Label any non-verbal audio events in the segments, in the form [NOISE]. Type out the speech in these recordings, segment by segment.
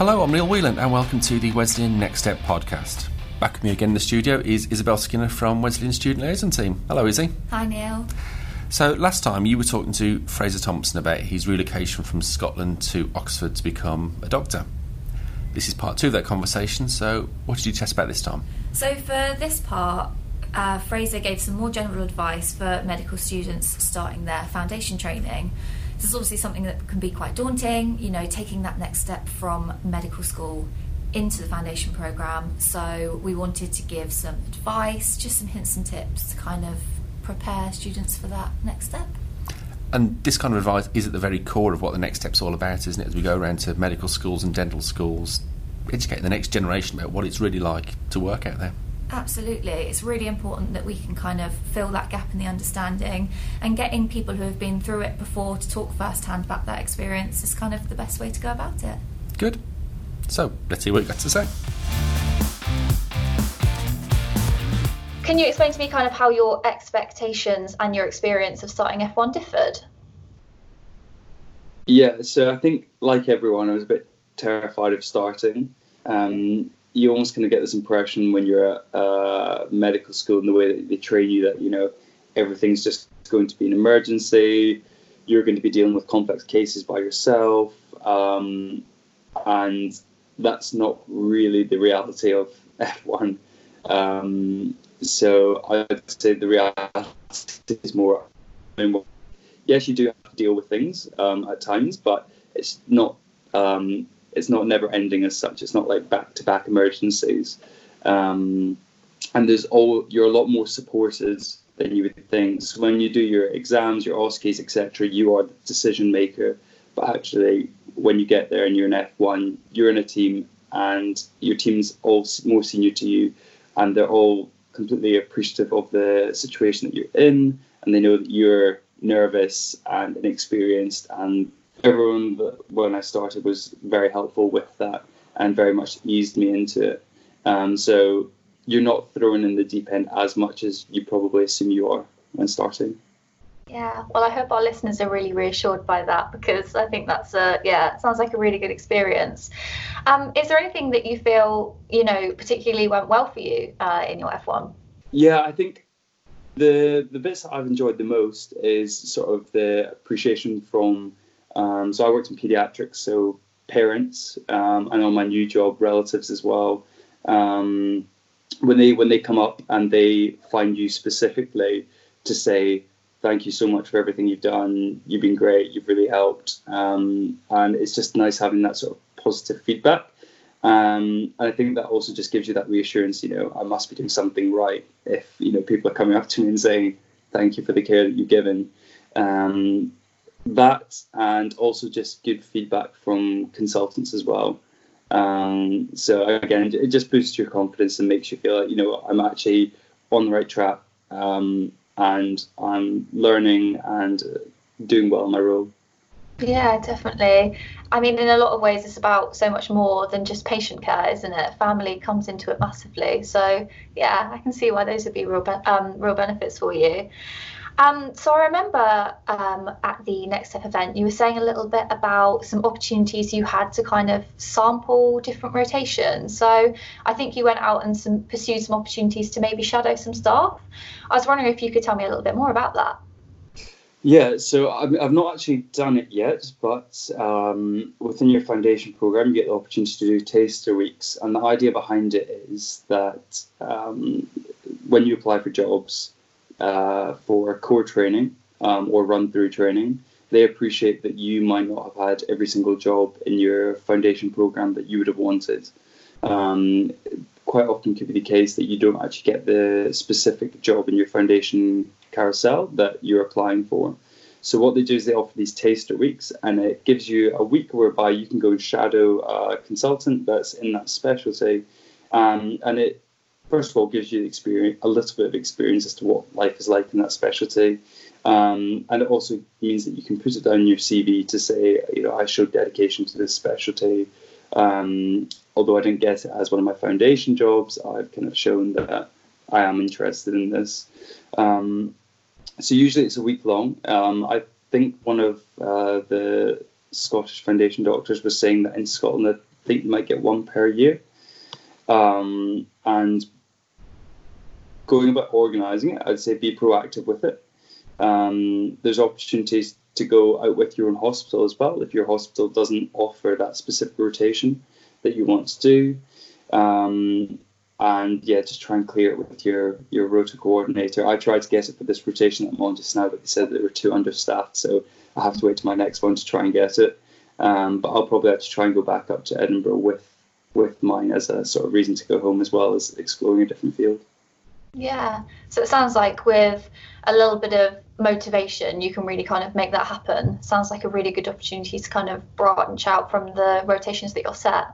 Hello, I'm Neil Whelan, and welcome to the Wesleyan Next Step podcast. Back with me again in the studio is Isobel Skinner from Wesleyan Student Liaison Team. Hello, Izzy. Hi, Neil. So, last time you were talking to Fraser Thompson about his relocation from Scotland to Oxford to become a doctor. This is part two of that conversation, so what did you test about this time? So, for this part, uh, Fraser gave some more general advice for medical students starting their foundation training. This is obviously something that can be quite daunting, you know, taking that next step from medical school into the foundation program. So we wanted to give some advice, just some hints and tips to kind of prepare students for that next step. And this kind of advice is at the very core of what the next step's all about, isn't it? As we go around to medical schools and dental schools, educating the next generation about what it's really like to work out there. Absolutely. It's really important that we can kind of fill that gap in the understanding and getting people who have been through it before to talk firsthand about that experience is kind of the best way to go about it. Good. So let's see what you got to say. Can you explain to me kind of how your expectations and your experience of starting F1 differed? Yeah, so I think like everyone, I was a bit terrified of starting. Um, you almost kind of get this impression when you're at uh, medical school and the way that they train you that you know everything's just going to be an emergency. You're going to be dealing with complex cases by yourself, um, and that's not really the reality of [LAUGHS] F1. Um, so I'd say the reality is more. Yes, you do have to deal with things um, at times, but it's not um, it's not never ending as such. It's not like back to back emergencies. Um, and there's all you're a lot more supported than you would think. So when you do your exams, your OSCEs, etc., you are the decision maker. But actually, when you get there and you're in F1, you're in a team, and your team's all more senior to you, and they're all completely appreciative of the situation that you're in, and they know that you're nervous and inexperienced, and everyone that when I started was very helpful with that and very much eased me into it. Um, so you're not thrown in the deep end as much as you probably assume you are when starting. Yeah, well, I hope our listeners are really reassured by that because I think that's a yeah, sounds like a really good experience. Um, is there anything that you feel you know particularly went well for you uh, in your F1? Yeah, I think the the bits that I've enjoyed the most is sort of the appreciation from um, so I worked in pediatrics, so parents, um, and on my new job, relatives as well. Um, when they when they come up and they find you specifically to say thank you so much for everything you've done, you've been great, you've really helped, um, and it's just nice having that sort of positive feedback. Um, and I think that also just gives you that reassurance. You know, I must be doing something right if you know people are coming up to me and saying thank you for the care that you've given. Um, that and also just good feedback from consultants as well. Um, so again, it just boosts your confidence and makes you feel like you know I'm actually on the right track um, and I'm learning and doing well in my role. Yeah, definitely. I mean, in a lot of ways, it's about so much more than just patient care, isn't it? Family comes into it massively. So, yeah, I can see why those would be real, be- um, real benefits for you. Um, so I remember um, at the Next Step event, you were saying a little bit about some opportunities you had to kind of sample different rotations. So I think you went out and some, pursued some opportunities to maybe shadow some staff. I was wondering if you could tell me a little bit more about that. Yeah, so I've not actually done it yet, but um, within your foundation program, you get the opportunity to do taster weeks. And the idea behind it is that um, when you apply for jobs, uh, for core training um, or run through training, they appreciate that you might not have had every single job in your foundation program that you would have wanted. Um, quite often could be the case that you don't actually get the specific job in your foundation carousel that you're applying for. So what they do is they offer these taster weeks, and it gives you a week whereby you can go and shadow a consultant that's in that specialty, um, and it first of all gives you experience a little bit of experience as to what life is like in that specialty. Um, and it also means that you can put it down your cv to say you know i showed dedication to this specialty. Um, although i didn't get it as one of my foundation jobs i've kind of shown that i am interested in this. Um, so usually it's a week long. Um, i think one of uh, the scottish foundation doctors was saying that in scotland I think you might get one per year. Um, and going about organising it, I'd say be proactive with it. Um, there's opportunities to go out with your own hospital as well if your hospital doesn't offer that specific rotation that you want to do. Um, and yeah, just try and clear it with your your rota coordinator. I tried to get it for this rotation I'm on just now, but they said they were too understaffed, so I have to wait to my next one to try and get it. Um, but I'll probably have to try and go back up to Edinburgh with with mine as a sort of reason to go home as well as exploring a different field. Yeah. So it sounds like with a little bit of motivation, you can really kind of make that happen. Sounds like a really good opportunity to kind of branch out from the rotations that you're set.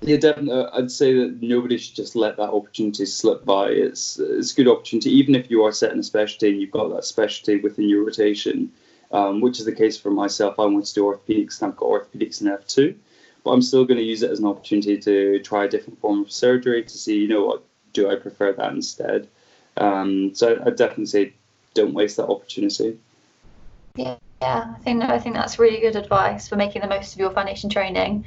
Yeah, definitely. I'd say that nobody should just let that opportunity slip by. It's it's a good opportunity, even if you are set in a specialty and you've got that specialty within your rotation, um, which is the case for myself. I want to do orthopedics and I've got orthopedics in F2, but I'm still going to use it as an opportunity to try a different form of surgery to see, you know, what do I prefer that instead. Um, so I, definitely say don't waste that opportunity. Yeah, yeah, I think I think that's really good advice for making the most of your foundation training.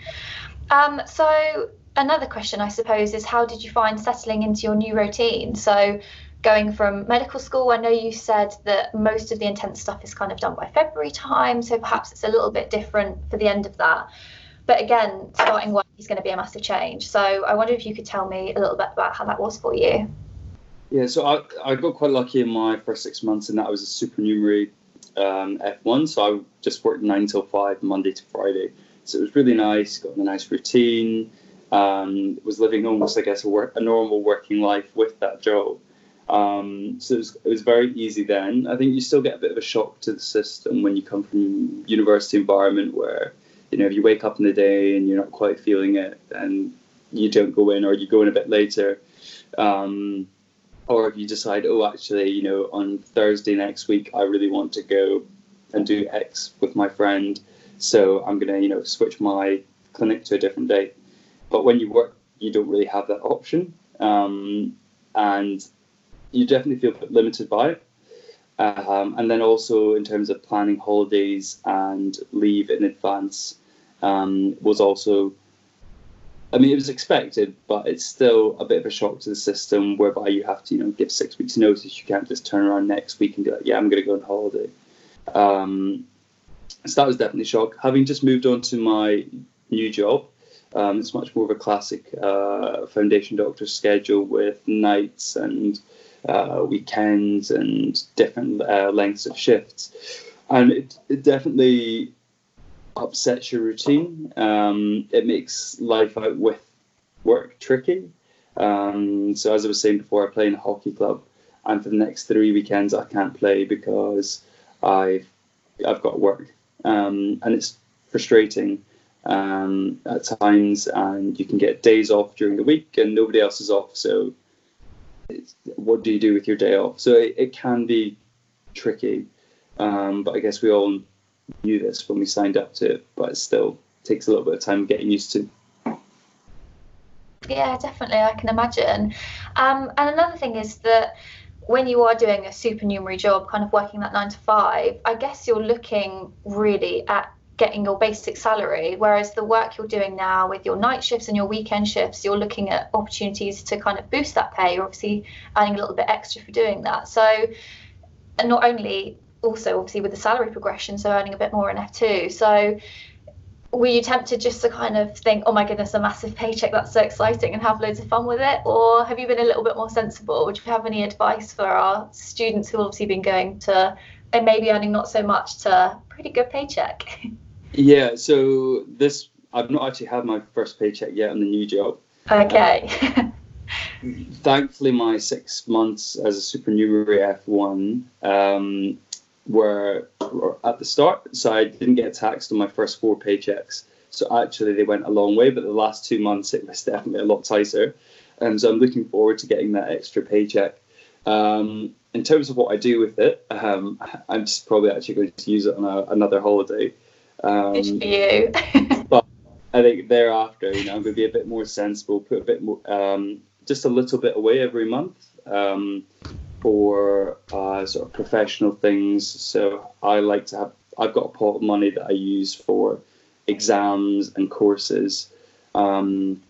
Um, so another question, I suppose, is how did you find settling into your new routine? So going from medical school, I know you said that most of the intense stuff is kind of done by February time, so perhaps it's a little bit different for the end of that. But again, starting work is going to be a massive change. So I wonder if you could tell me a little bit about how that was for you. Yeah, so I, I got quite lucky in my first six months, and that was a supernumerary um, F1. So I just worked nine till five, Monday to Friday. So it was really nice, got a nice routine, um, was living almost, I guess, a, work, a normal working life with that job. Um, so it was, it was very easy then. I think you still get a bit of a shock to the system when you come from university environment where, you know, if you wake up in the day and you're not quite feeling it, and you don't go in or you go in a bit later. Um, or if you decide, oh, actually, you know, on Thursday next week, I really want to go and do X with my friend so I'm going to, you know, switch my clinic to a different date. But when you work, you don't really have that option. Um, and you definitely feel a bit limited by it. Um, and then also in terms of planning holidays and leave in advance um, was also, I mean, it was expected, but it's still a bit of a shock to the system whereby you have to, you know, give six weeks notice. You can't just turn around next week and be like, yeah, I'm going to go on holiday. Um, so that was definitely a shock. Having just moved on to my new job, um, it's much more of a classic uh, foundation doctor schedule with nights and uh, weekends and different uh, lengths of shifts. And it, it definitely upsets your routine. Um, it makes life out with work tricky. Um, so, as I was saying before, I play in a hockey club, and for the next three weekends, I can't play because I've I've got work um, and it's frustrating um, at times. And you can get days off during the week, and nobody else is off. So, what do you do with your day off? So it, it can be tricky. Um, but I guess we all knew this when we signed up to it, but it still takes a little bit of time getting used to. Yeah, definitely. I can imagine. Um, and another thing is that when you are doing a supernumerary job, kind of working that nine to five, I guess you're looking really at getting your basic salary. Whereas the work you're doing now with your night shifts and your weekend shifts, you're looking at opportunities to kind of boost that pay. You're obviously earning a little bit extra for doing that. So, and not only also obviously with the salary progression, so earning a bit more in F2. So, were you tempted just to kind of think, oh my goodness, a massive paycheck, that's so exciting, and have loads of fun with it? Or have you been a little bit more sensible? Would you have any advice for our students who obviously been going to and maybe earning not so much to pretty good paycheck? [LAUGHS] Yeah, so this, I've not actually had my first paycheck yet on the new job. Okay. [LAUGHS] Thankfully, my six months as a supernumerary F1 um, were, were at the start, so I didn't get taxed on my first four paychecks. So actually, they went a long way, but the last two months it was [LAUGHS] definitely a lot tighter. And so I'm looking forward to getting that extra paycheck. Um, in terms of what I do with it, um, [LAUGHS] I'm just probably actually going to use it on a, another holiday. Um, Good for you. [LAUGHS] but I think thereafter, you know, I'm going to be a bit more sensible, put a bit more, um, just a little bit away every month. Um, for uh, sort of professional things. So I like to have, I've got a pot of money that I use for exams and courses. Um,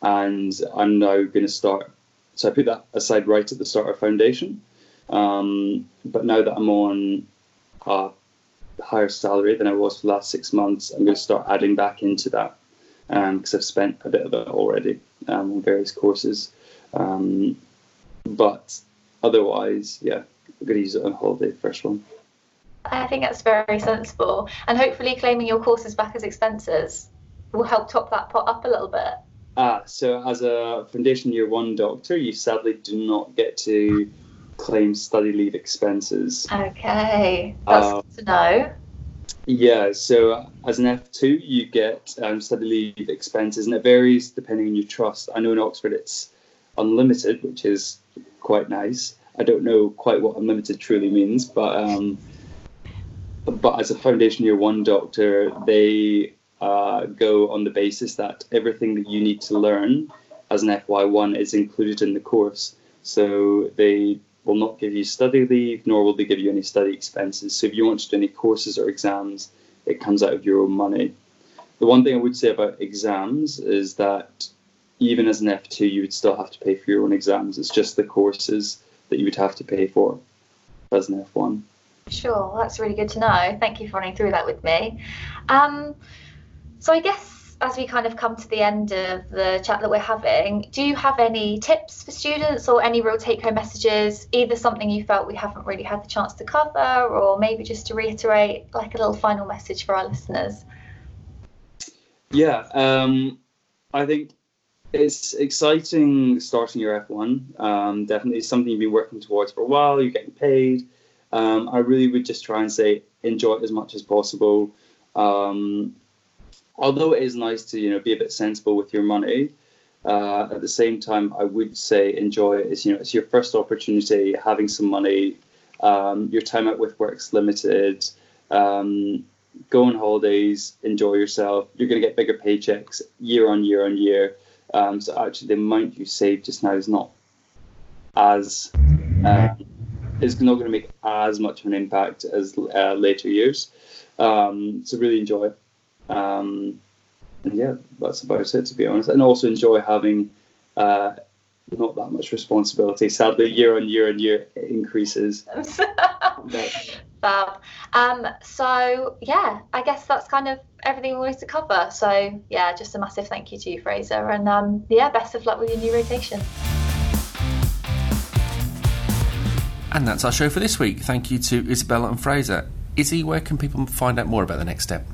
and I'm now going to start. So I put that aside right at the start of foundation. Um, but now that I'm on a higher salary than I was for the last six months, I'm going to start adding back into that because um, I've spent a bit of it already um, on various courses. Um, but otherwise, yeah, I'm going to use it on holiday, first one. I think that's very sensible. And hopefully, claiming your courses back as expenses will help top that pot up a little bit. Ah, so as a foundation year one doctor, you sadly do not get to claim study leave expenses. Okay, that's uh, good to know. Yeah, so as an F2, you get um, study leave expenses, and it varies depending on your trust. I know in Oxford it's unlimited, which is quite nice. I don't know quite what unlimited truly means, but um, but as a foundation year one doctor, they uh, go on the basis that everything that you need to learn as an FY1 is included in the course. So they will not give you study leave, nor will they give you any study expenses. So if you want to do any courses or exams, it comes out of your own money. The one thing I would say about exams is that even as an F2, you would still have to pay for your own exams. It's just the courses that you would have to pay for as an F1. Sure, that's really good to know. Thank you for running through that with me. Um, so I guess as we kind of come to the end of the chat that we're having, do you have any tips for students or any real take home messages? Either something you felt we haven't really had the chance to cover, or maybe just to reiterate like a little final message for our listeners? Yeah, um, I think it's exciting starting your F1. Um, definitely something you've been working towards for a while. You're getting paid. Um, I really would just try and say enjoy it as much as possible. Um, although it is nice to you know be a bit sensible with your money, uh, at the same time, I would say enjoy it. It's you know it's your first opportunity, having some money. Um, your time out with work's limited. Um, go on holidays, enjoy yourself. You're going to get bigger paychecks year on year on year. Um, so actually, the amount you save just now is not as uh, is not going to make as much of an impact as uh, later years. Um, so really enjoy it. Um, and yeah, that's about it to be honest. And also enjoy having uh, not that much responsibility. Sadly, year on year and year it increases. [LAUGHS] Fab. Um, so yeah, I guess that's kind of everything we wanted to cover. So yeah, just a massive thank you to you, Fraser, and um, yeah, best of luck with your new rotation. And that's our show for this week. Thank you to Isabella and Fraser. Izzy, where can people find out more about the next step?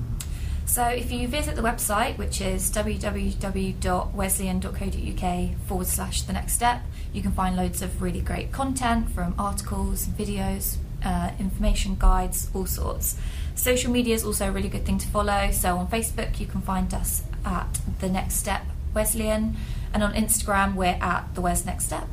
So if you visit the website, which is www.wesleyan.co.uk forward slash the next step, you can find loads of really great content from articles, videos, uh, information guides, all sorts. Social media is also a really good thing to follow. So on Facebook, you can find us at the next step Wesleyan, and on Instagram, we're at the Wes Next Step.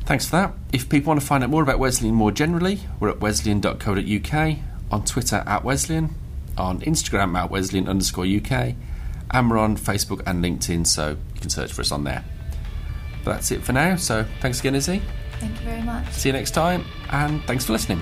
Thanks for that. If people want to find out more about Wesleyan more generally, we're at wesleyan.co.uk, on Twitter at Wesleyan, on Instagram at Wesleyan underscore UK, and we're on Facebook and LinkedIn, so you can search for us on there. But that's it for now, so thanks again, Izzy. Thank you very much. See you next time, and thanks for listening.